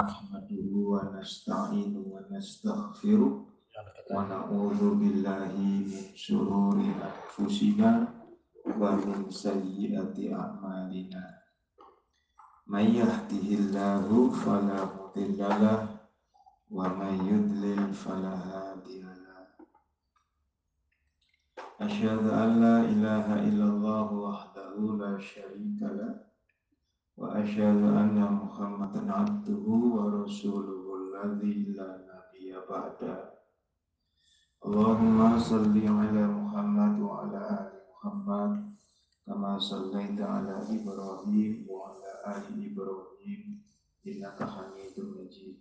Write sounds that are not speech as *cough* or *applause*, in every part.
نحمده ونستعينه ونستغفره ونعوذ بالله من شرور أنفسنا ومن سيئات أعمالنا. من يهده الله فلا مضل له ومن يضلل فلا هادي له. أشهد أن لا إله إلا الله وحده لا شريك له وأشهد أن محمدا عبده ورسوله الذي لا نبي بعده اللهم صل على محمد وعلى آل محمد كما صليت على إبراهيم وعلى آل إبراهيم إنك حميد مجيد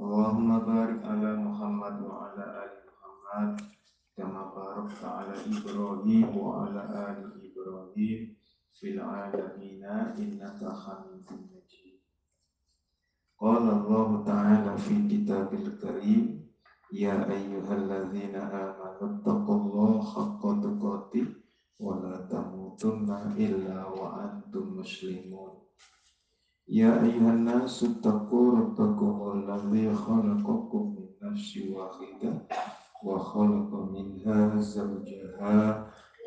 اللهم بارك على محمد وعلى آل محمد كما باركت على إبراهيم وعلى آل إبراهيم fil alamina innaka hamidun majid. Qala Allah Ta'ala fi kitabil karim Ya ayyuhalladzina amanu taqullaha haqqa tuqatih wa la tamutunna illa wa antum muslimun. Ya ayyuhan nasu taqu rabbakumul ladzi khalaqakum min nafsin wahidah wa khalaqa minha zawjaha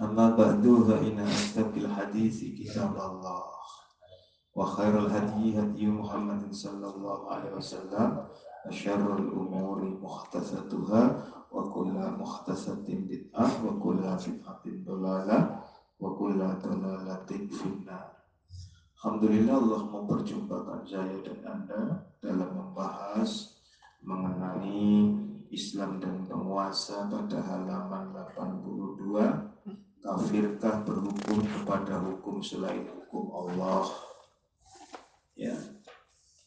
أما بعد فإن أصدق الحديث كتاب الله وخير الهدي هدي محمد صلى الله عليه وسلم وشر الأمور محدثاتها وكل محدثة بدعة وكل بدعة ضلالة وكل ضلالة في النار Alhamdulillah Allah memperjumpakan saya dan Anda dalam membahas mengenai Islam dan penguasa pada halaman 82 kafirkah berhukum kepada hukum selain hukum Allah? Ya.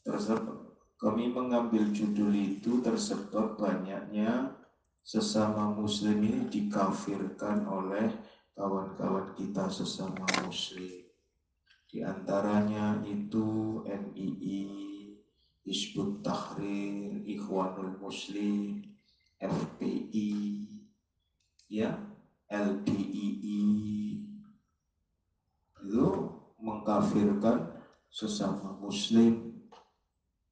Tersebut kami mengambil judul itu tersebab banyaknya sesama muslim ini dikafirkan oleh kawan-kawan kita sesama muslim. Di antaranya itu MII, Hizbut Tahrir, Ikhwanul Muslim, FPI, ya, LDII, itu mengkafirkan sesama Muslim.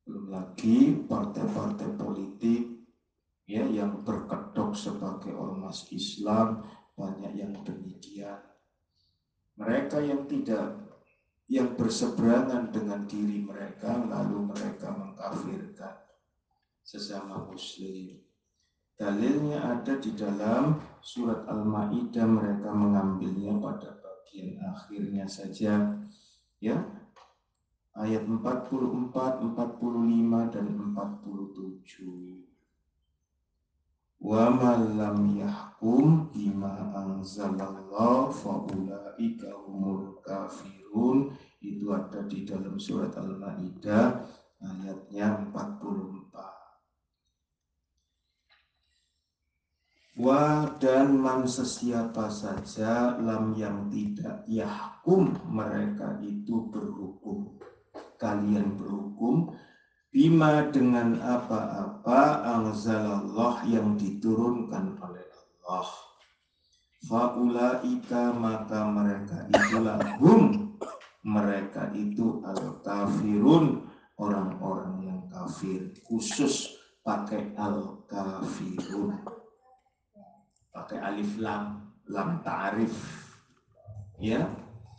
Belum lagi partai-partai politik ya yang berkedok sebagai ormas Islam banyak yang demikian. Mereka yang tidak yang berseberangan dengan diri mereka lalu mereka mengkafirkan sesama muslim. Dalilnya ada di dalam surat Al-Maidah mereka mengambilnya pada bagian akhirnya saja ya. Ayat 44, 45 dan 47. Wa man lam yahkum bima anzalallah faulaika humul kafirun itu ada di dalam surat Al-Maidah ayatnya 44. Wa dan man sesiapa saja lam yang tidak yahkum mereka itu berhukum. Kalian berhukum bima dengan apa-apa anzalallah yang diturunkan oleh Allah. Faulaika maka mereka itulah hum mereka itu al kafirun orang-orang yang kafir khusus pakai al kafirun pakai alif lam lam ta'rif. Ya.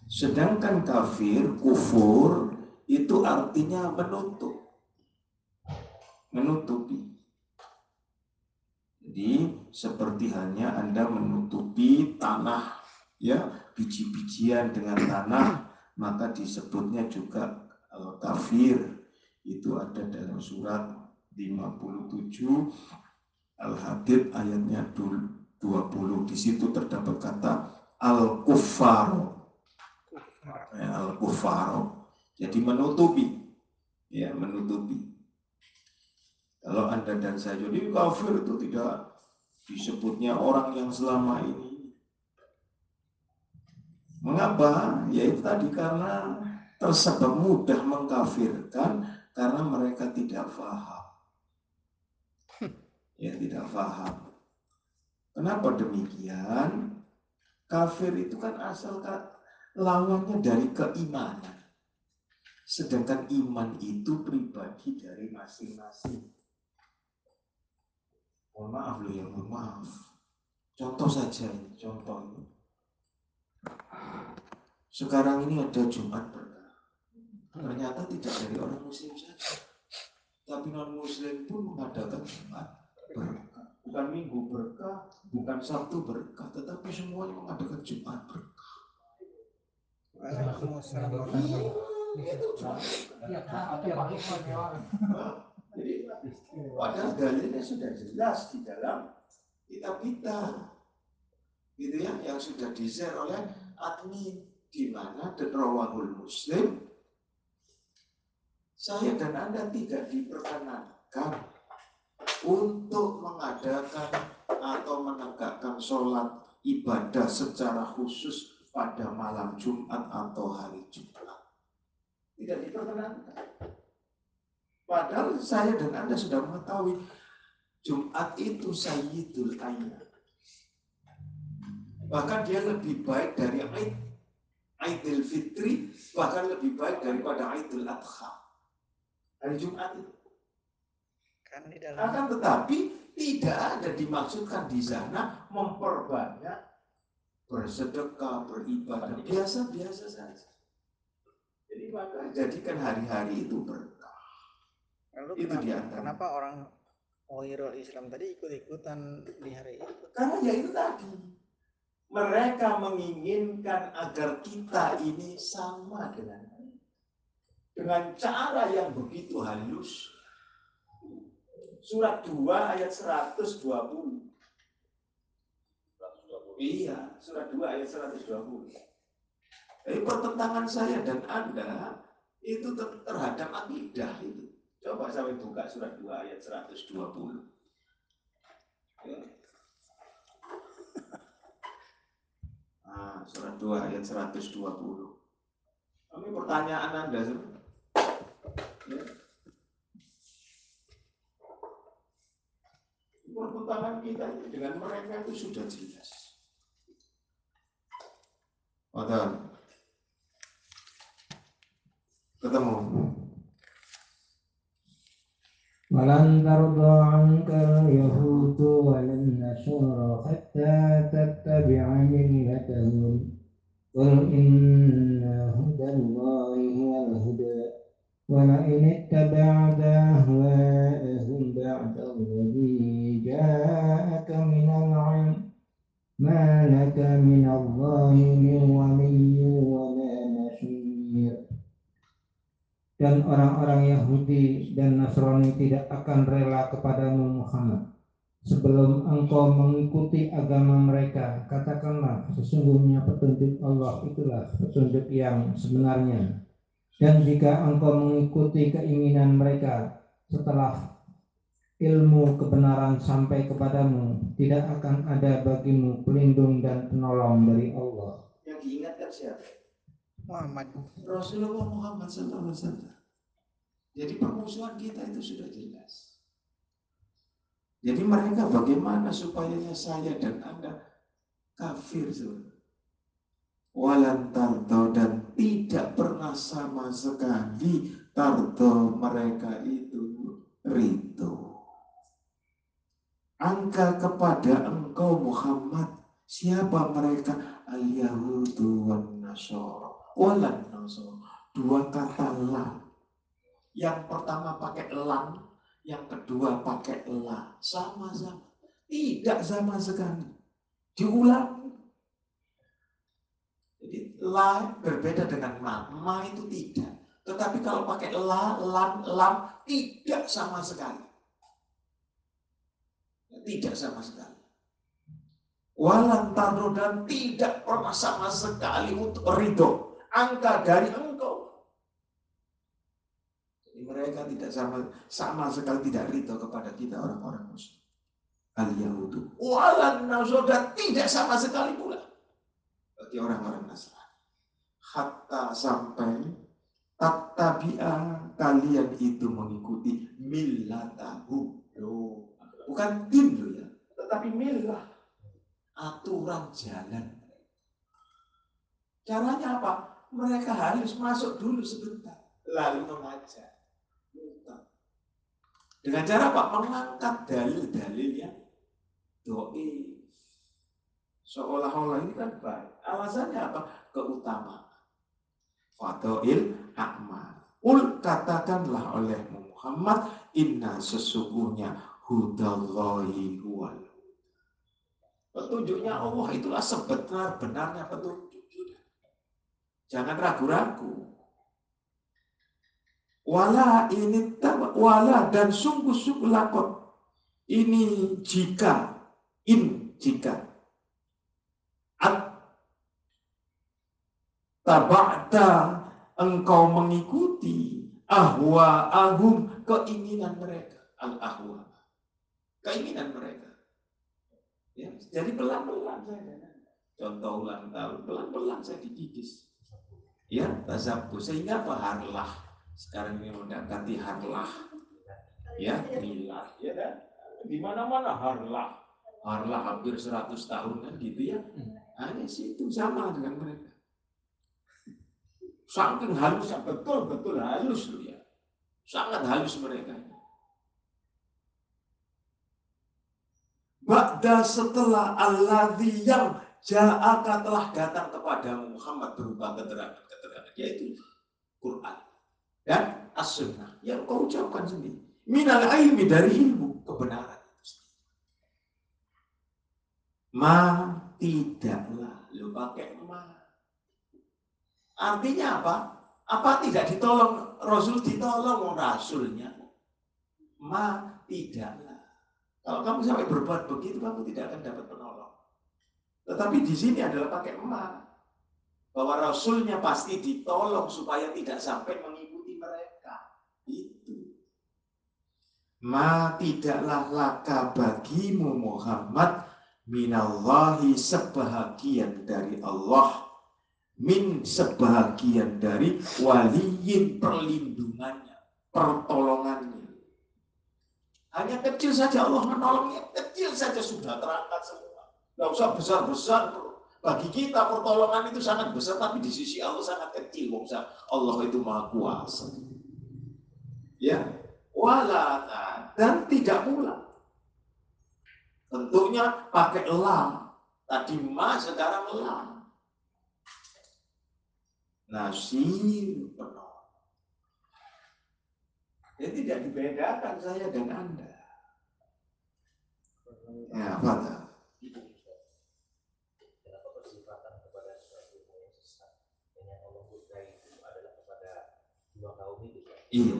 Sedangkan kafir kufur itu artinya menutup. Menutupi. Jadi seperti hanya Anda menutupi tanah ya biji-bijian dengan tanah maka disebutnya juga al kafir. Itu ada dalam surat 57 Al-Hadid ayatnya 20 di situ terdapat kata al kufar ya, jadi menutupi ya menutupi. Kalau Anda dan saya jadi kafir itu tidak disebutnya orang yang selama ini. Mengapa? Ya itu tadi karena tersebab mudah mengkafirkan karena mereka tidak faham. Ya tidak faham. Kenapa demikian? Kafir itu kan asal lawannya dari keimanan. Sedangkan iman itu pribadi dari masing-masing. Mohon maaf loh ya, mohon maaf. Contoh saja ini, contoh ini. Sekarang ini ada Jumat berkah. Ternyata tidak dari orang muslim saja. Tapi non muslim pun mengadakan Jumat berkah. Bukan minggu berkah, bukan Sabtu berkah, tetapi semuanya mengadakan Jumat berkah. Jadi padahal dalilnya sudah jelas di dalam kitab kita, gitu ya, yang sudah di share oleh admin di mana dan rawahul muslim saya dan anda tidak diperkenankan untuk mengadakan atau menegakkan sholat ibadah secara khusus pada malam Jumat atau hari Jumat. Tidak diperkenankan. Padahal saya dan Anda sudah mengetahui Jumat itu Sayyidul Ayat. Bahkan dia lebih baik dari Aid Aidil Fitri, bahkan lebih baik daripada Aidil Adha. Hari Jumat itu. Kan di dalam... Akan tetapi tidak ada dimaksudkan di sana memperbanyak bersedekah, beribadah, biasa-biasa saja. Jadi maka jadikan hari-hari itu berkah. Lalu itu kenapa, di antara. kenapa orang Wahirul Islam tadi ikut-ikutan di hari itu? Karena ya itu tadi. Mereka menginginkan agar kita ini sama dengan dengan cara yang begitu halus Surat 2 ayat 120. Iya, surat 2 ayat 120. Jadi pertentangan saya dan Anda itu terhadap akidah itu. Coba saya buka surat 2 ayat 120. Ya. Nah, *laughs* surat 2 ayat 120. Kami pertanyaan Anda. Ya. pertentangan kita dengan mereka itu sudah jelas. Padahal ketemu. ولن ترضى عنك اليهود ولا النصارى حتى تتبع ملتهم قل إن هدى الله هو الهدى ولئن اتبعت أهواءهم ما لك من الله من ولي ولا نصير dan orang-orang Yahudi dan Nasrani tidak akan rela kepadamu Muhammad sebelum engkau mengikuti agama mereka katakanlah sesungguhnya petunjuk Allah itulah petunjuk yang sebenarnya dan jika engkau mengikuti keinginan mereka setelah ilmu kebenaran sampai kepadamu, tidak akan ada bagimu pelindung dan penolong dari Allah. Yang diingatkan siapa? Muhammad. Rasulullah Muhammad SAW. Jadi permusuhan kita itu sudah jelas. Jadi mereka bagaimana supaya saya dan Anda kafir Walan tarto dan tidak pernah sama sekali tarto mereka itu rindu angka kepada engkau Muhammad. Siapa mereka? Al-yahudu wan nasara. Walan nasara. Dua kata lam yang pertama pakai lam yang kedua pakai la. Sama-sama. Tidak sama sekali. Diulang. Jadi la berbeda dengan ma. Ma itu tidak. Tetapi kalau pakai la lam lam tidak sama sekali tidak sama sekali. Walan dan tidak pernah sama sekali untuk ridho. Angka dari engkau. Jadi mereka tidak sama sama sekali tidak ridho kepada kita orang-orang muslim. Al Yahudu walan nasoda tidak sama sekali pula bagi orang-orang Nasrani. Hatta sampai tatabia kalian itu mengikuti millatahu. Loh, bukan din loh ya, tetapi milah aturan jalan. Caranya apa? Mereka harus masuk dulu sebentar, lalu mengajar. Dengan cara apa? Mengangkat dalil-dalil yang doi. Seolah-olah ini kan baik. Alasannya apa? Keutamaan. Fatoil akmal. Ul katakanlah oleh Muhammad, inna sesungguhnya hudallahi huwal. Petunjuknya Allah itulah sebenar-benarnya petunjuk. Jangan ragu-ragu. Wala ini wala dan sungguh-sungguh lakon. Ini jika in jika at tabakta engkau mengikuti ahwa ahum keinginan mereka al ahwa keinginan mereka. Ya jadi pelan-pelan saya contoh ulang tahun pelan-pelan saya dikikis ya tasabu sehingga apa? Harlah. Sekarang ini mendekati harlah. Ya milah ya kan? Di mana-mana harlah. Harlah hampir 100 tahun kan gitu ya. Hanya situ sama dengan mereka. Saking halus, betul-betul halus loh ya. Sangat halus mereka. Ba'da setelah Allah yang ja'aka telah datang kepada Muhammad berupa keterangan-keterangan yaitu Quran dan As-Sunnah yang kau ucapkan sendiri. Minal ilmi dari ilmu kebenaran. Ma tidaklah. Lu pakai ma. Artinya apa? Apa tidak ditolong? Rasul ditolong Rasulnya. Ma tidaklah. Kalau kamu sampai berbuat begitu, kamu tidak akan dapat penolong. Tetapi di sini adalah pakai ma. Bahwa Rasulnya pasti ditolong supaya tidak sampai mengikuti mereka. Itu. Ma tidaklah laka bagimu Muhammad minallahi sebahagian dari Allah min sebahagian dari waliyin perlindungannya pertolongannya hanya kecil saja Allah menolongnya kecil saja sudah terangkat semua nggak usah besar-besar bagi kita pertolongan itu sangat besar tapi di sisi Allah sangat kecil Allah itu maha kuasa ya wala dan tidak pula Tentunya pakai lam. Tadi ma, sekarang lam. Nasir penuh. Jadi tidak dibedakan saya dan Anda. Ya, pada. Kenapa persifatan kepada sesuatu yang sesat yang Allah bukai itu adalah kepada dua kaum itu? Iya.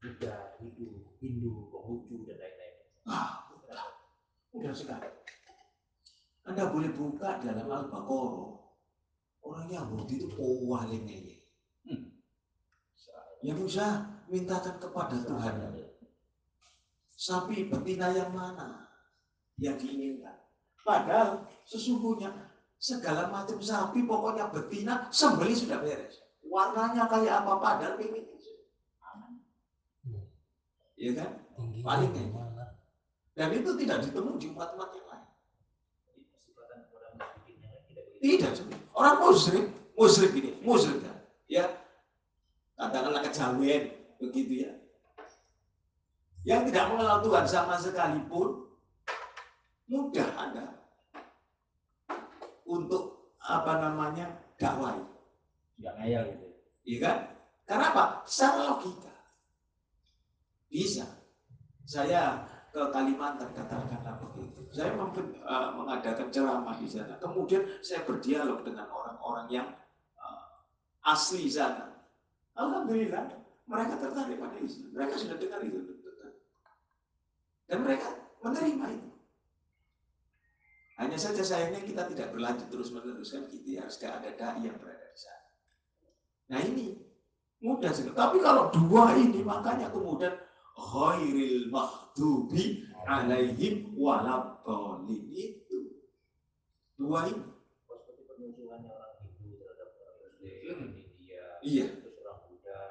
Buddha, Hindu, Hindu, Konghucu, dan lain-lain. Ah, sekali. Anda boleh buka dalam Al-Baqarah. Orang Yahudi itu paling ini. Hmm. Ya Musa, mintakan kepada Tuhan. Sapi betina yang mana yang diinginkan? Padahal sesungguhnya segala macam sapi pokoknya betina sembeli sudah beres. Warnanya kayak apa padahal pengen ya kan? Tinggi paling tinggi. Dan itu tidak ditemui di umat-umat yang lain. Tidak, orang musyrik, musyrik ini, musyrik kan, ya, katakanlah kejawen, begitu ya. Yang tidak mengenal Tuhan sama sekalipun, mudah Anda untuk apa namanya dakwah. Tidak ngayal gitu. Iya kan? Karena apa? Secara logika. Bisa. Saya ke Kalimantan katakanlah begitu. Saya uh, mengadakan ceramah di sana. Kemudian saya berdialog dengan orang-orang yang uh, asli sana. Alhamdulillah mereka tertarik pada Islam. Mereka sudah dengar itu. Dan mereka menerima itu. Hanya saja sayangnya kita tidak berlanjut terus meneruskan gitu ya. Harus ada dai yang berada di sana. Nah ini mudah sekali. Tapi kalau dua ini makanya kemudian khairil mahdubi alaihim waladhalin itu dua ini. Seperti permusuhannya orang Hindu terhadap orang Muslim. India, Iya.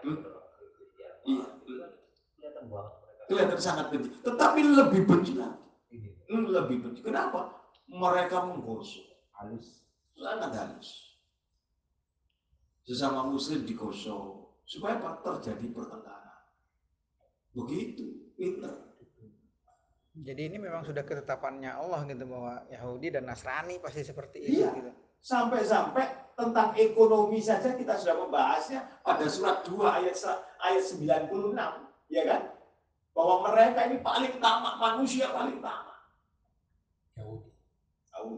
Hmm. Iya. Itu kan kelihatan sangat benci. Tetapi lebih benci lagi. Lebih benci. Kenapa? Mereka menggosok. halus sangat halus. Sesama muslim digosok supaya apa? terjadi pertengkaran. Begitu, pinter. Jadi ini memang sudah ketetapannya Allah gitu bahwa Yahudi dan Nasrani pasti seperti itu Iya. gitu. Sampai-sampai tentang ekonomi saja kita sudah membahasnya pada surat 2 ayat ayat 96, ya kan? Bahwa mereka ini paling tamak, manusia paling tamak. Yahudi. Tahu?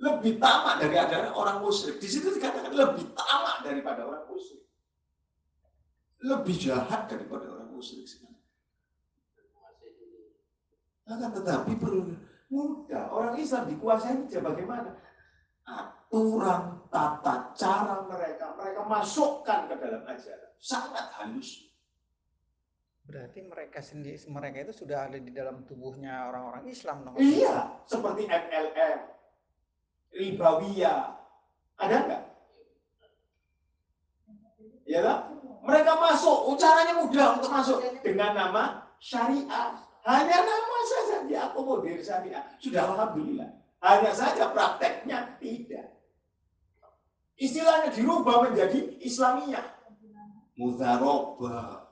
Lebih tamak dari ada orang musyrik. Di situ dikatakan lebih tamak daripada orang musyrik. Lebih jahat daripada orang musyrik sebenarnya. Akan tetapi perlu mudah. Orang Islam dikuasai dia bagaimana? Aturan, tata cara mereka, mereka masukkan ke dalam ajaran. Sangat halus. Berarti mereka sendiri mereka itu sudah ada di dalam tubuhnya orang-orang Islam dong. Iya, seperti MLM, ribawiyah. Ada nggak? Ya kan? Mereka masuk, caranya mudah untuk masuk dengan nama syariah. Hanya nama saja diakomodir syariah. Sudah alhamdulillah. Hanya saja prakteknya tidak. Istilahnya dirubah menjadi Islamiyah. Mudharobah.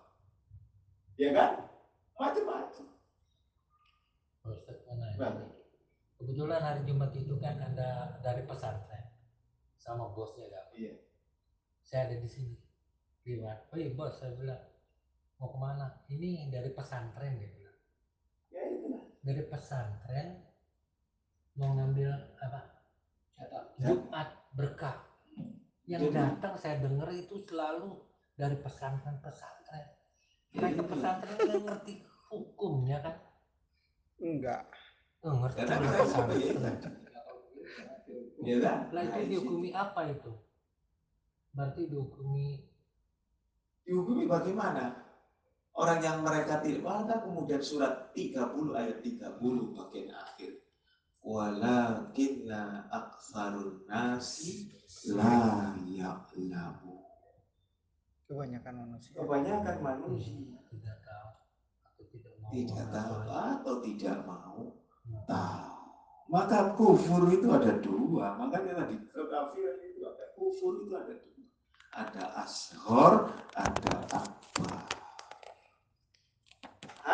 Ya kan? Macam-macam. Kebetulan hari Jumat itu kan ada dari pesantren sama bosnya ada. Iya. Saya ada di sini. Lihat, oh iya bos, saya bilang mau ke mana? Ini dari pesantren dia bilang. Ya itulah. Dari pesantren mau ngambil apa? Jumat berkah. Yang Jadi- datang saya dengar itu selalu dari pesantren-pesantren. Mereka pesantren nggak ngerti hukumnya kan? Enggak. Oh, ngerti ya? pesantren. Ya? Lah Nah, itu di dihukumi apa itu? Berarti dihukumi dihukumi bagaimana? Orang yang mereka tidak maka kemudian surat 30 ayat 30 bagian akhir. Walakinna aksarun nasi la ya'lamu. Kebanyakan manusia. Kebanyakan manusia tidak tahu atau tidak mau tidak tahu atau tidak mau tahu. Maka kufur itu ada dua. Makanya tadi kekafiran itu ada kufur itu ada dua. Ada ashor, ada akbar.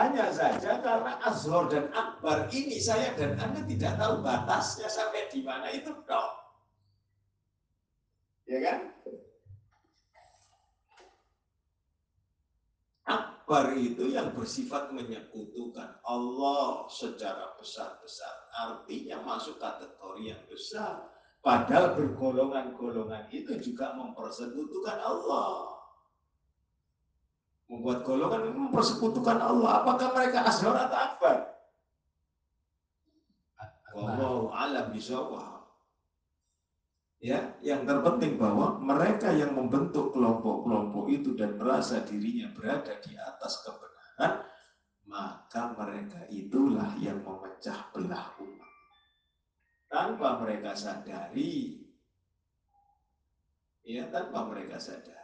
Hanya saja karena ashor dan akbar ini saya dan Anda tidak tahu batasnya sampai di mana itu dong. Ya kan? Akbar itu yang bersifat menyekutukan Allah secara besar-besar. Artinya masuk kategori yang besar. Padahal bergolongan-golongan itu juga mempersekutukan Allah. Membuat golongan mempersekutukan Allah. Apakah mereka ashar atau akbar? Wallahu alam bisawab. Ya, yang terpenting bahwa mereka yang membentuk kelompok-kelompok itu dan merasa dirinya berada di atas kebenaran, maka mereka itulah yang memecah belah umat. Tanpa mereka sadari, ya tanpa mereka sadari.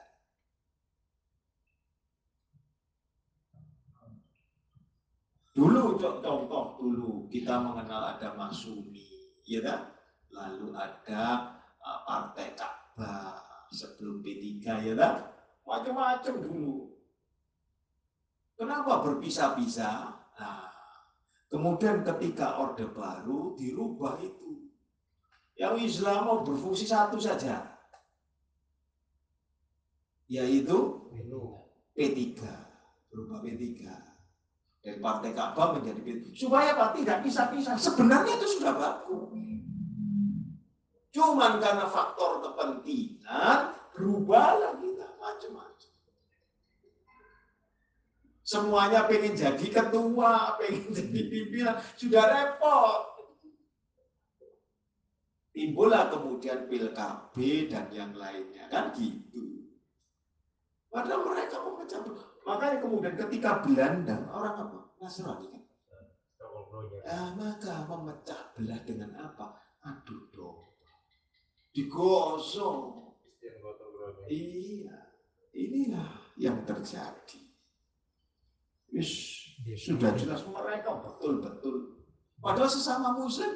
Dulu co- contoh dulu kita mengenal ada Masumi, ya kan? Lalu ada uh, Partai Ka'bah sebelum P3 ya kan? Macam-macam dulu. Kenapa berpisah-pisah? Nah, kemudian ketika Orde Baru dirubah itu. Yang Islam mau berfungsi satu saja. Yaitu P3. Berubah P3 dari Partai Ka'bah menjadi P3. Supaya apa? Tidak pisah-pisah. Sebenarnya itu sudah bagus. Cuman karena faktor kepentingan, berubahlah kita macam-macam. Semuanya pengen jadi ketua, pengen *laughs* jadi pimpinan, sudah repot. Timbullah kemudian PKB dan yang lainnya kan gitu. Padahal mereka memecah belah. Makanya kemudian ketika Belanda orang apa? Nasrani kan. Ah, maka memecah belah dengan apa? Aduh dong. Digosok. Iya. Inilah yang terjadi. Wis sudah jelas mereka betul-betul. Padahal sesama muslim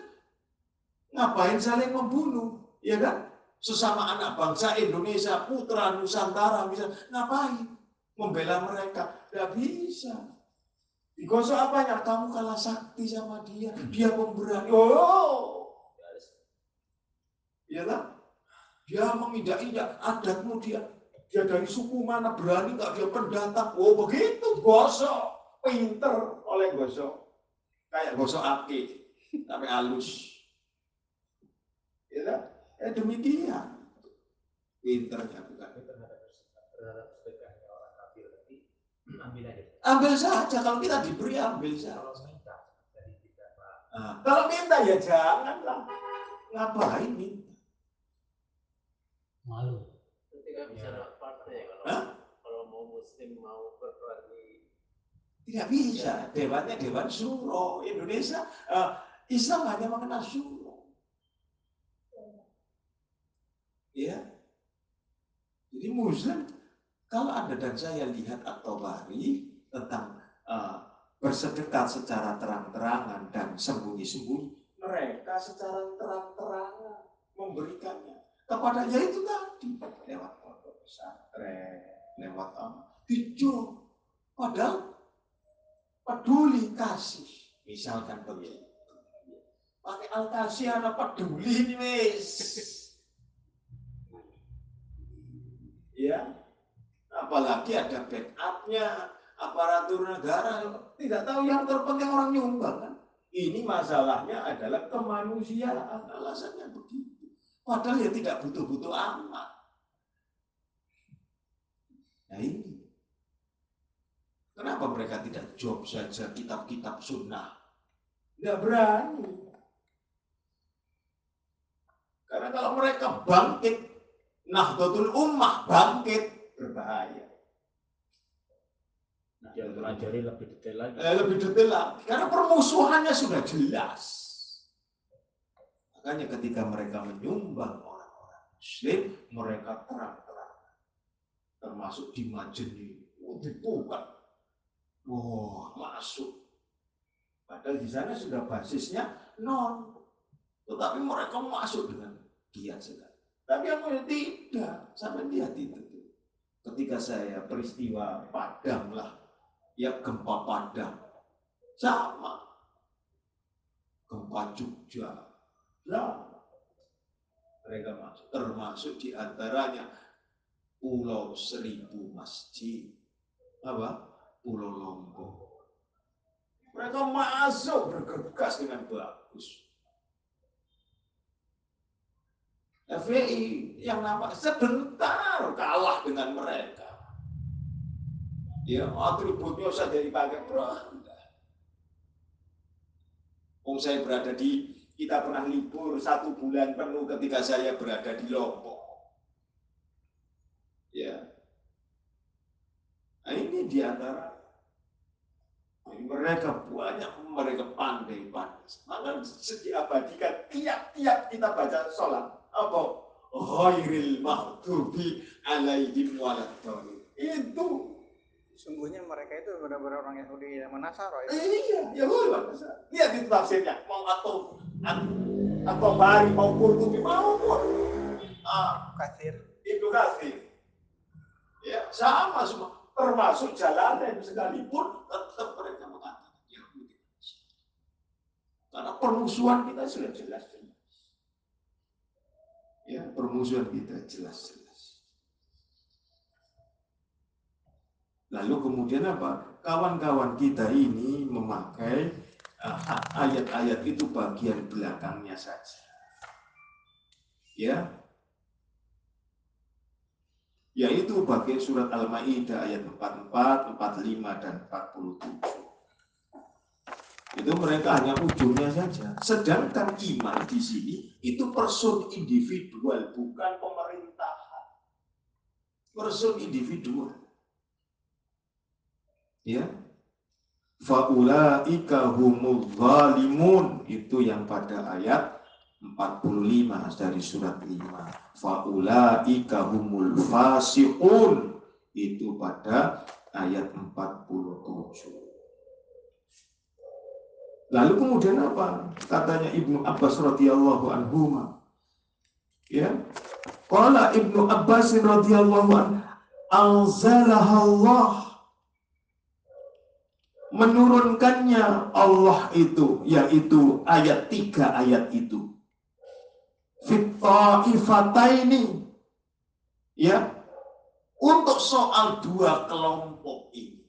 ngapain saling membunuh, ya kan? Sesama anak bangsa Indonesia, putra Nusantara bisa ngapain? Membela mereka, tidak bisa. Digosok apanya? Kamu kalah sakti sama dia, dia pemberani. Oh, ya kan? Dia menginjak-injak adatmu dia. Dia dari suku mana berani nggak dia pendatang? Oh begitu, gosok, pinter oleh gosok, kayak gosok aki, tapi halus. Ya kan? Eh demikian. Pinternya bukan. Ambil saja kalau kita diberi ambil saja. Nah, kalau minta ya janganlah. Ngapain minta? Malu. Ketika bicara partai kalau Hah? kalau mau muslim mau berkoalisi Tidak bisa. Dewannya Dewan Suro. Indonesia, eh, Islam hanya mengenal Suro. Ya. Jadi Muslim, kalau Anda dan saya lihat atau bari tentang eh, bersedekah secara terang-terangan dan sembunyi-sembunyi, mereka secara terang-terangan memberikannya kepada yaitu tadi lewat pondok pesantren, lewat apa? Hijau. Padahal peduli kasih misalkan begitu pakai al-kasih anak peduli nih wis ya apalagi ada backupnya aparatur negara. Tidak tahu yang terpenting orang nyumbang kan? Ini masalahnya adalah kemanusiaan. Alasannya begitu. Padahal ya tidak butuh-butuh amat. Nah ini. Kenapa mereka tidak job saja kitab-kitab sunnah? Tidak berani. Karena kalau mereka bangkit, Nahdlatul Ummah bangkit, berbahaya. yang pelajari lebih detail lagi. Eh, lebih detail lagi. Karena permusuhannya sudah jelas. Makanya ketika mereka menyumbang orang-orang Muslim, mereka terang-terang. Termasuk di Majeni, oh, dibuka Wah, masuk. Padahal di sana sudah basisnya non. Tetapi mereka masuk dengan giat sekali. Tapi aku ya tidak. Sampai lihat itu. Ketika saya peristiwa Padang lah. Ya gempa Padang. Sama. Gempa Jogja. Sama. Mereka masuk. Termasuk di antaranya Pulau Seribu Masjid. Apa? Pulau Lombok. Mereka masuk bergegas dengan bagus. FPI yang nampak sebentar kalah dengan mereka. Ya, atributnya saja dipakai beranda. Om saya berada di, kita pernah libur satu bulan penuh ketika saya berada di Lombok. Ya, Nah ini di antara mereka banyak mereka pandai pandai. Maka diabadikan tiap-tiap kita baca sholat apa? Ghairil maghdubi alaihim waladdallin. Itu. Sungguhnya mereka itu benar-benar orang Yahudi yang Nasara eh, ya. iya ya luar Lihat itu tafsirnya. Mau atau atau bari mau kurtubi maupun ah, Kafir. itu kasih. Ya sama semua. Termasuk jalanan sekalipun tetap mereka mengatakan Yahudi. Karena permusuhan kita sudah jelas jelas ya permusuhan kita jelas. Jelas lalu kemudian apa? Kawan-kawan kita ini memakai uh, ayat-ayat itu bagian belakangnya saja. Ya. Yaitu bagi surat Al-Maidah ayat 44, 45 dan 47. Itu mereka hanya ujungnya saja. Sedangkan iman di sini itu person individual, bukan pemerintahan. Person individual. Ya. Faulaika humul zalimun itu yang pada ayat 45 dari surat 5. Faulaika humul fasiqun itu pada ayat 47. Lalu kemudian apa? Katanya Ibnu Abbas radhiyallahu anhu. Ya. Qala Ibnu Abbas radhiyallahu anhu Allah menurunkannya Allah itu yaitu ayat tiga ayat itu ini ya untuk soal dua kelompok ini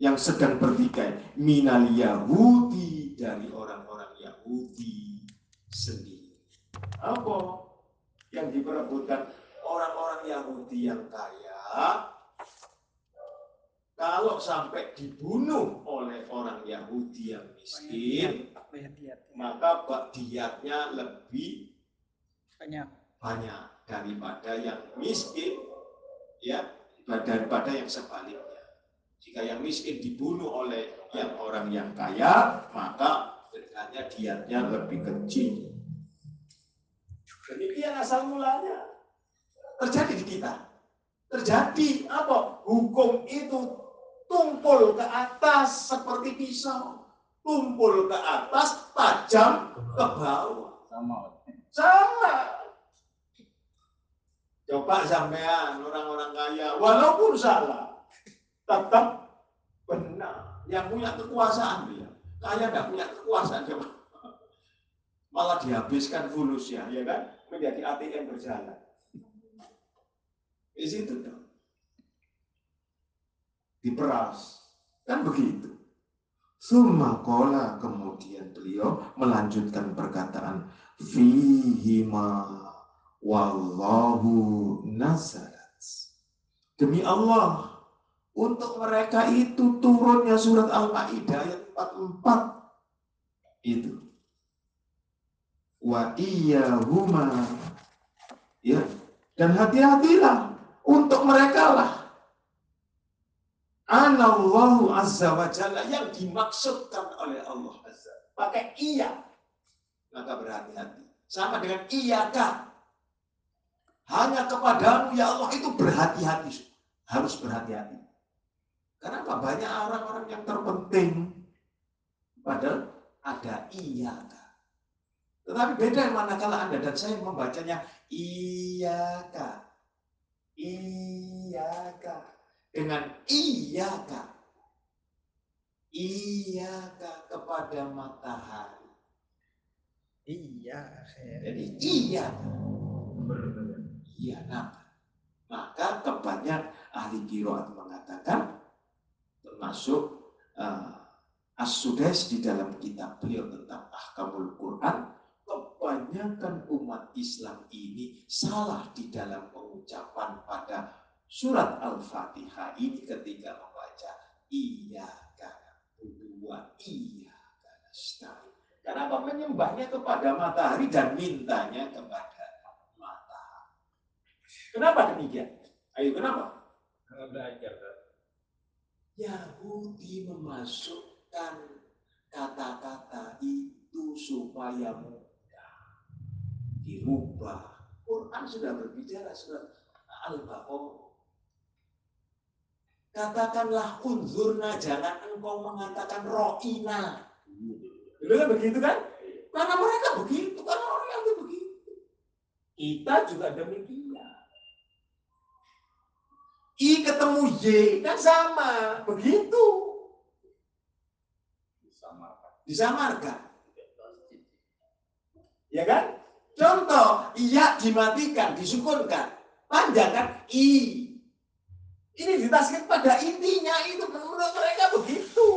yang sedang bertikai minal Yahudi dari orang-orang Yahudi sendiri. Apa yang diperebutkan orang-orang Yahudi yang kaya kalau sampai dibunuh oleh orang Yahudi yang miskin, maka diatnya lebih banyak banyak daripada yang miskin, ya daripada yang sebaliknya. Jika yang miskin dibunuh oleh yang orang yang kaya, maka dengannya diatnya lebih kecil. Demikian asal mulanya. Terjadi di kita. Terjadi apa? Hukum itu tumpul ke atas seperti pisau. Tumpul ke atas, tajam ke bawah. Sama. Sama. Coba sampean orang-orang kaya, walaupun salah, tetap benar. Yang punya kekuasaan dia. Kaya tidak punya kekuasaan dia. Malah dihabiskan fulusnya, ya kan? Menjadi ATM berjalan. Di situ dong. Diperas. Kan begitu. Sumakola kemudian beliau melanjutkan perkataan fihima wallahu nazarat. Demi Allah, untuk mereka itu turunnya surat Al-Maidah ayat 44 itu. Wa huma ya dan hati-hatilah untuk mereka lah Anallahu azza wa jalla yang dimaksudkan oleh Allah azza. Pakai iya. Maka berhati-hati. Sama dengan iya kah. Hanya kepadamu ya Allah itu berhati-hati. Harus berhati-hati. Kenapa? Banyak orang-orang yang terpenting. Padahal ada iya Tetapi beda yang manakala Anda dan saya membacanya iyaka. Iyaka. Dengan iyaka. Iyaka kepada matahari. Iya. Jadi iya. Iya, nah. Maka kebanyak ahli kiroat mengatakan termasuk uh, As-Sudais di dalam kitab beliau tentang Ahkamul Quran kebanyakan umat Islam ini salah di dalam pengucapan pada surat Al-Fatihah ini ketika membaca iya karena berdua iya karena stari. Karena apa menyembahnya kepada matahari dan mintanya kepada matahari. Kenapa demikian? Ayo kenapa? Karena belajar. Yahudi memasukkan kata-kata itu supaya mudah dirubah. Quran sudah berbicara surat Al-Baqarah. Katakanlah unzurna, jangan engkau mengatakan ro'ina. Dulu kan begitu kan? Karena mereka begitu, karena orang yang begitu. Kita juga demikian. I ketemu Y kan sama, begitu. Disamarkan. Ya kan? Contoh, iya dimatikan, disukunkan. Panjang kan? I. Ini ditaskan pada intinya itu menurut mereka begitu.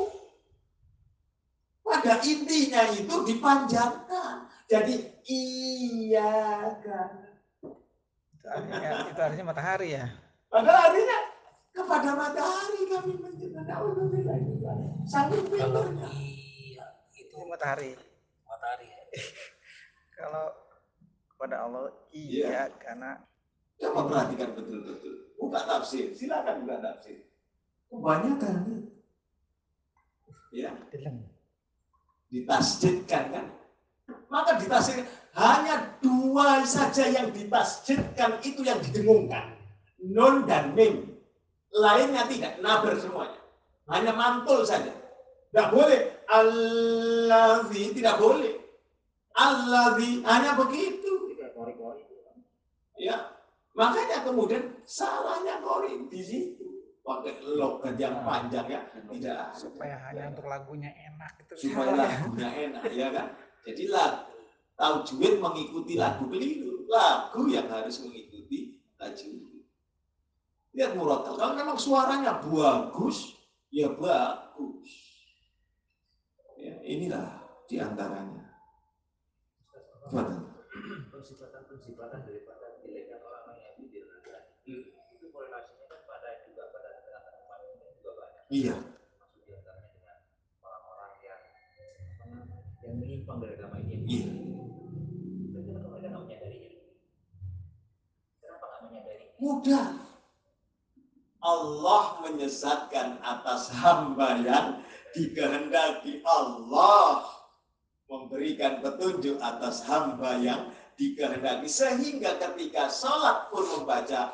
Pada intinya itu dipanjangkan. Jadi iya kan. Itu artinya, itu artinya matahari ya. Padahal artinya Kepada matahari kami menyembah. Saking Kalau pintarnya. iya itu Itu matahari. matahari ya. *laughs* Kalau kepada Allah Iya. iya karena Coba perhatikan betul-betul. Buka tafsir, silakan buka tafsir. Kebanyakan ya film. ditasjidkan kan. Maka ditasjid hanya dua saja yang ditasjidkan itu yang didengungkan. Nun dan mim. Lainnya tidak, nabar semuanya. Hanya mantul saja. Tidak boleh. Allazi tidak boleh. Allazi hanya begitu. Ya, makanya kemudian salahnya Kori di situ pakai logat yang panjang ya tidak supaya hanya untuk lagunya enak itu supaya *laughs* lagunya enak ya kan jadi lagu tajwid mengikuti lagu keliru lagu yang harus mengikuti tajwid lihat murotal kalau memang suaranya bagus ya bagus ya, inilah di antaranya Betul. Persifatan-persifatan daripada orang yang direndahkan. Itu korelasinya kan pada juga pada ini juga banyak. iya Maksud di antaranya dengan orang-orang yang apa namanya, yang menyimpang dari agama ini. iya Dan kenapa mereka nggak menyadarinya? Kenapa nggak menyadari? mudah Allah menyesatkan atas hamba yang dikehendaki. Allah memberikan petunjuk atas hamba yang dikehendaki. Sehingga ketika sholat pun membaca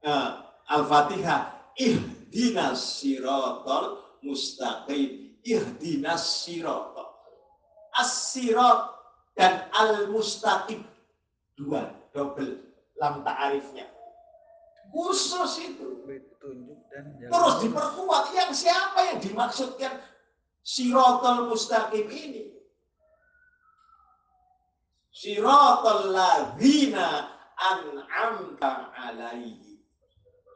eh, Al-Fatihah ihdinas sirotol mustaqim ihdinas sirotol as-sirat dan al-mustaqim. Dua double lam ta'arifnya khusus itu. Petunjuk dan jalan terus diperkuat. Yang siapa yang dimaksudkan sirotol mustaqim ini? Sirotol ladhina an'amta alaihi.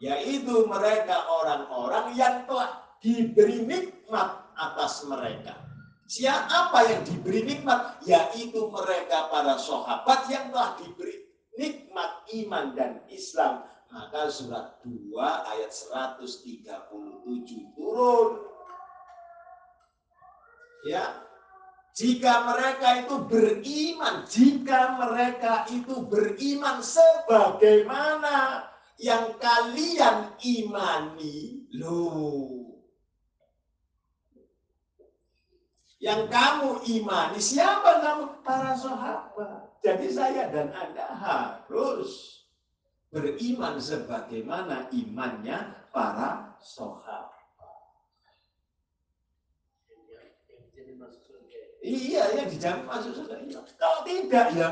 Yaitu mereka orang-orang yang telah diberi nikmat atas mereka. Siapa yang diberi nikmat? Yaitu mereka para sahabat yang telah diberi nikmat iman dan Islam maka surat 2 ayat 137 turun. Ya. Jika mereka itu beriman jika mereka itu beriman sebagaimana yang kalian imani loh yang kamu imani siapa? Kamu? Para sahabat. Jadi saya dan anda harus beriman sebagaimana imannya para sahabat. Iya, yang dijamin masuk surga. Iya. Kalau tidak, ya.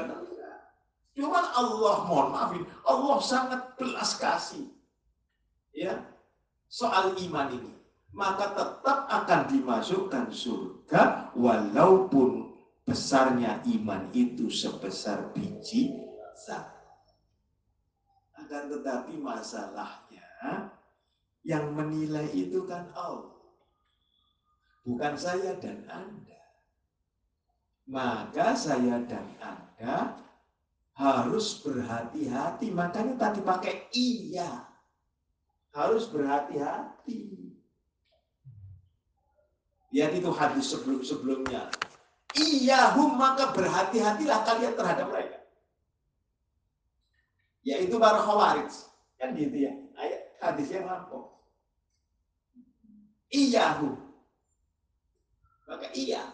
Cuman Allah, mohon maafin, Allah sangat belas kasih. Ya, soal iman ini. Maka tetap akan dimasukkan surga walaupun besarnya iman itu sebesar biji zat. Akan tetapi masalahnya yang menilai itu kan Allah. Bukan saya dan Anda maka saya dan Anda harus berhati-hati. Makanya tadi pakai iya. Harus berhati-hati. Lihat itu hadis sebelum-sebelumnya. Iyahum maka berhati-hatilah kalian terhadap mereka. Yaitu para khawarij. Kan gitu ya. Ayat hadis yang lampau. Iyahum. Maka iya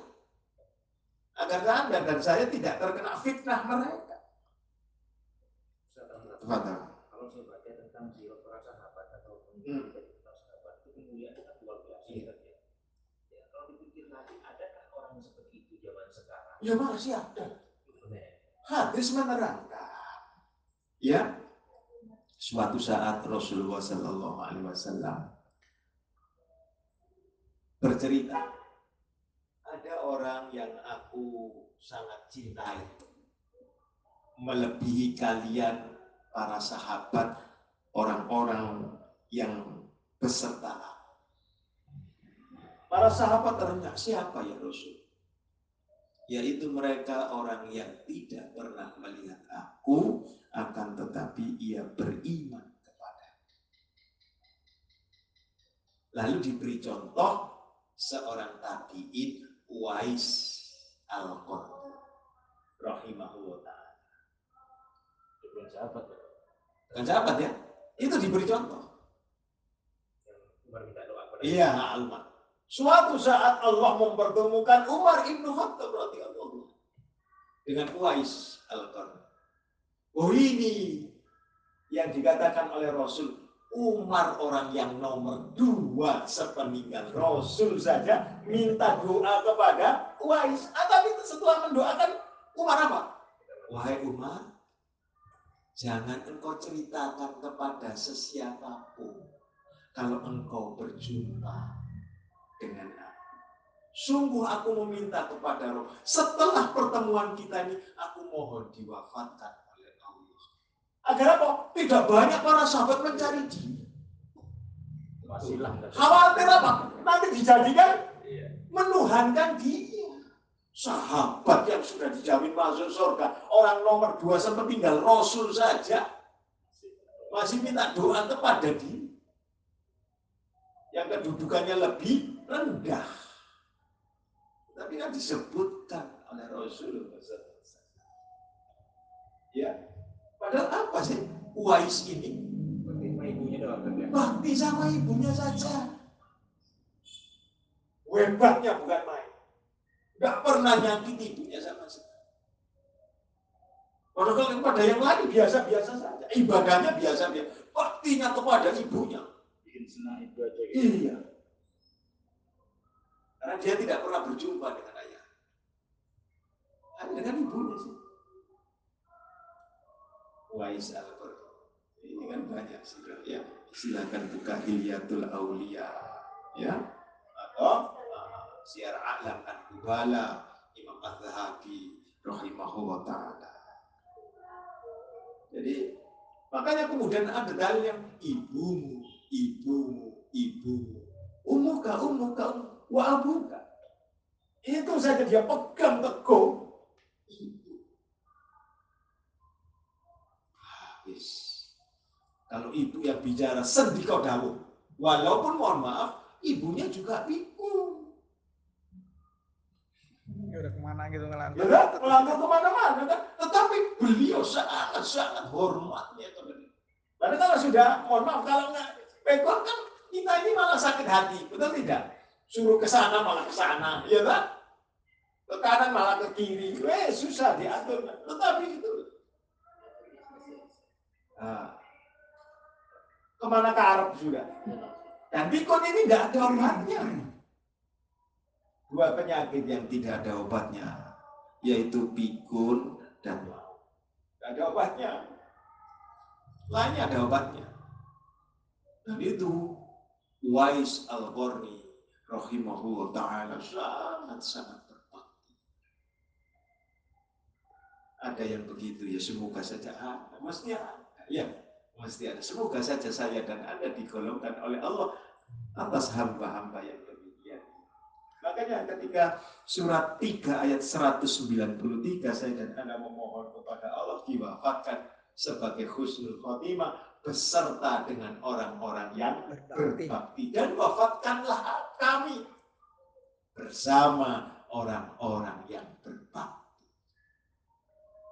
agar Anda dan saya tidak terkena fitnah mereka. Kalau saya baca tentang sirot para sahabat atau Hmm. sahabat itu kemuliaan kan luar biasa ya. Ya, kalau dipikir lagi, adakah orang seperti itu zaman sekarang? Ya masih ada. Benar. Hadis menerangkan. Ya. Suatu saat Rasulullah Shallallahu Alaihi Wasallam bercerita, ada orang yang aku sangat cintai, melebihi kalian para sahabat, orang-orang yang beserta. Para sahabat terenyak siapa ya Rasul? Yaitu mereka orang yang tidak pernah melihat aku akan tetapi ia beriman kepada Lalu diberi contoh seorang tabi'in Uwais Al-Qarni rahimahullah ta'ala. Bukan sahabat. Kan sahabat ya? Itu diberi contoh. Minta doa Iya, Umar. Suatu saat Allah mempertemukan Umar ibnu Khattab radhiyallahu dengan Uwais Al-Qarni. Oh ini yang dikatakan oleh Rasul Umar orang yang nomor dua sepeninggal Rasul saja minta doa kepada Uwais. Ah, tapi setelah mendoakan Umar apa? Wahai Umar, jangan engkau ceritakan kepada sesiapapun kalau engkau berjumpa dengan aku. Sungguh aku meminta kepada roh. Setelah pertemuan kita ini, aku mohon diwafatkan oleh Allah. Agar apa? Tidak banyak para sahabat mencari dia. wasilah. Khawatir apa? Nanti dijadikan Iya. menuhankan dia. Sahabat yang sudah dijamin masuk surga. Orang nomor dua sepeninggal Rasul saja. Masih minta doa kepada dia. Yang kedudukannya lebih rendah. Tapi kan disebutkan oleh Rasulullah SAW. Ya. Padahal apa sih Uwais ini? Ibunya doang kan ya. Bakti sama ibunya saja. Hebatnya bukan main. Gak pernah nyakiti ibunya sama sekali. Padahal kalau pada yang lain biasa-biasa saja. Ibadahnya biasa-biasa. Baktinya kepada ibunya. Bikin senang ibu aja gitu. Iya. Karena dia tidak pernah berjumpa dengan ayah. Hanya dengan ibunya sih. Wais al Ini kan banyak sih ya. Silakan buka Hilyatul Aulia ya atau uh, Siar Alam an Kubala Imam Az-Zahabi rahimahullah taala. Jadi makanya kemudian ada dalil yang ibumu, ibumu, ibumu, umuka, umuka, wa abuka. Itu saja dia pegang teguh. Ibu. Habis. Kalau ibu yang bicara sedih kau dawuh. Walaupun mohon maaf, ibunya juga pikun. Ya udah ke mana gitu ngelantar. Ya kan? Melanggar ke mana-mana kan. Tetapi beliau sangat-sangat hormatnya Karena kalau sudah, mohon maaf, kalau nggak pegang kan kita ini malah sakit hati. Betul tidak? Suruh ke sana malah ke sana. Ya kan? Ke kanan malah ke kiri. Eh, susah diatur. Tetapi itu. Nah, ke mana ke Arab sudah. Dan pikun ini nggak ada obatnya. Dua penyakit yang tidak ada obatnya, yaitu pikun dan mau. Nggak ada obatnya. Lainnya ada obatnya. Dan itu Wais Al-Qarni rahimahullah ta'ala sangat-sangat berbakti. Ada yang begitu ya semoga saja ada. Mesti ada. Ya, mesti ada. Semoga saja saya dan Anda digolongkan oleh Allah atas hamba-hamba yang demikian. Makanya ketika surat 3 ayat 193 saya dan Anda memohon kepada Allah diwafatkan sebagai husnul khotimah beserta dengan orang-orang yang Berbakti. dan wafatkanlah kami bersama orang-orang yang berbakti.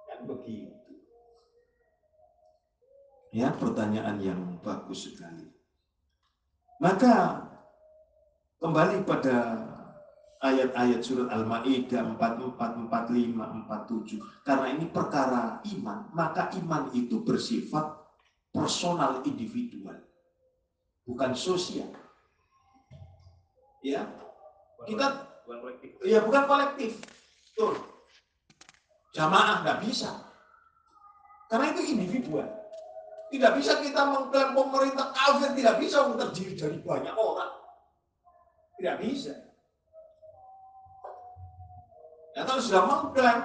Kan begitu. Ya, pertanyaan yang bagus sekali. Maka kembali pada ayat-ayat surat Al-Maidah 44, 45, 47. Karena ini perkara iman, maka iman itu bersifat personal individual. Bukan sosial. Ya, kita bukan kolektif. ya bukan kolektif. Tuh. Jamaah nggak bisa. Karena itu individual. Tidak bisa kita mengklaim pemerintah kafir, tidak bisa terdiri dari banyak orang. Tidak bisa. Ya kalau sudah mengklaim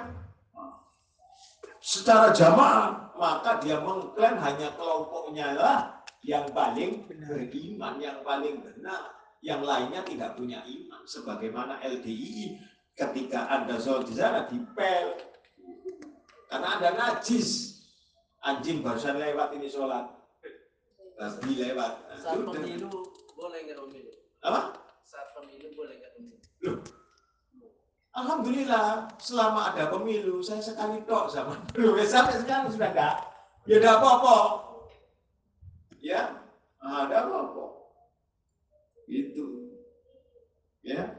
secara jamaah, maka dia mengklaim hanya kelompoknya lah yang paling beriman, yang paling benar. Yang lainnya tidak punya iman. Sebagaimana LDII ketika Anda sholat di sana dipel. Karena Anda najis. Anjing barusan lewat ini sholat. Babi lewat. Nah, Saat pemilu boleh nggak pemilu? Apa? Saat pemilu boleh kan? Loh. Alhamdulillah selama ada pemilu saya sekali tok sama *laughs* dulu. Sampai sekarang sudah enggak. Ya ada apa-apa. Ya ada apa-apa. Itu ya.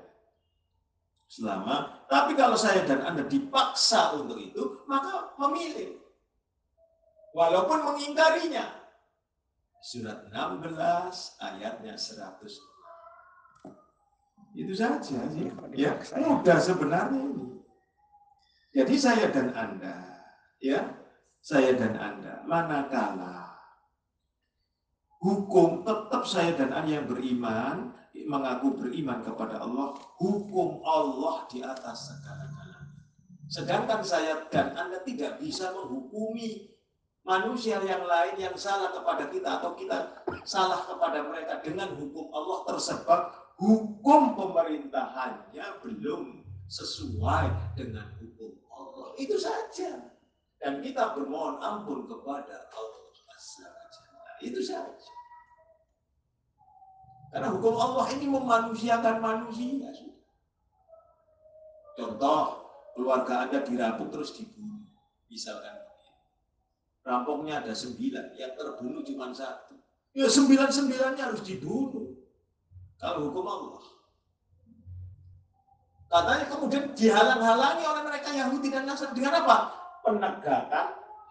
Selama tapi kalau saya dan anda dipaksa untuk itu maka memilih. Walaupun mengingkarinya. Surat 16 ayatnya 100 itu saja sih. Ya, mudah sebenarnya ini. Jadi saya dan Anda, ya, saya dan Anda, manakala hukum tetap saya dan Anda yang beriman, mengaku beriman kepada Allah, hukum Allah di atas segala-galanya. Sedangkan saya dan Anda tidak bisa menghukumi manusia yang lain yang salah kepada kita atau kita salah kepada mereka dengan hukum Allah tersebut hukum pemerintahannya belum sesuai dengan hukum Allah. Itu saja. Dan kita bermohon ampun kepada Allah Itu saja. Karena hukum Allah ini memanusiakan manusia. Contoh, keluarga Anda dirampok terus dibunuh. Misalkan Rampoknya ada sembilan, yang terbunuh cuma satu. Ya sembilan-sembilannya harus dibunuh. Kalau hukum Allah. Katanya kemudian dihalang-halangi oleh mereka Yahudi dan Nasrani dengan apa? Penegakan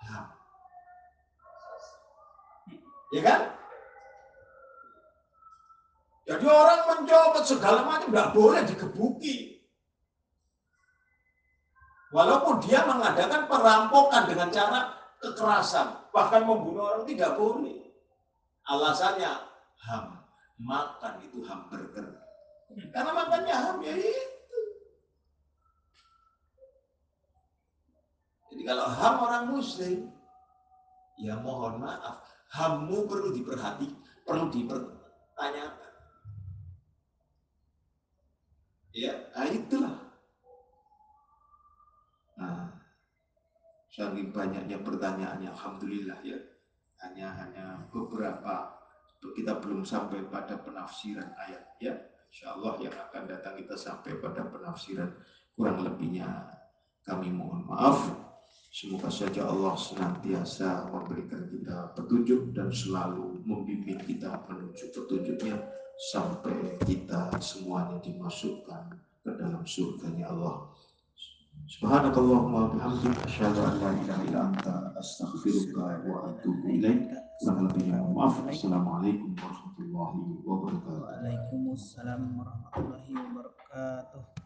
HAM. Ya kan? Jadi orang mencopot segala macam nggak boleh digebuki. Walaupun dia mengadakan perampokan dengan cara kekerasan, bahkan membunuh orang tidak boleh. Alasannya HAM makan itu hamburger. Karena makannya ham ya itu. Jadi kalau ham orang muslim, ya mohon maaf, hammu perlu diperhati, perlu dipertanyakan. Ya, nah itulah. Nah, saking banyaknya pertanyaannya, alhamdulillah ya. Hanya hanya beberapa kita belum sampai pada penafsiran ayat ya. Insya Allah yang akan datang kita sampai pada penafsiran kurang lebihnya. Kami mohon maaf. Semoga saja Allah senantiasa memberikan kita petunjuk dan selalu membimbing kita menuju petunjuknya sampai kita semuanya dimasukkan ke dalam surganya Allah. Subhanakallahumma bihamdika asyhadu an la ilaha wa atubu. Kurang lebihnya maaf. Assalamualaikum warahmatullahi wabarakatuh. Waalaikumsalam warahmatullahi wabarakatuh.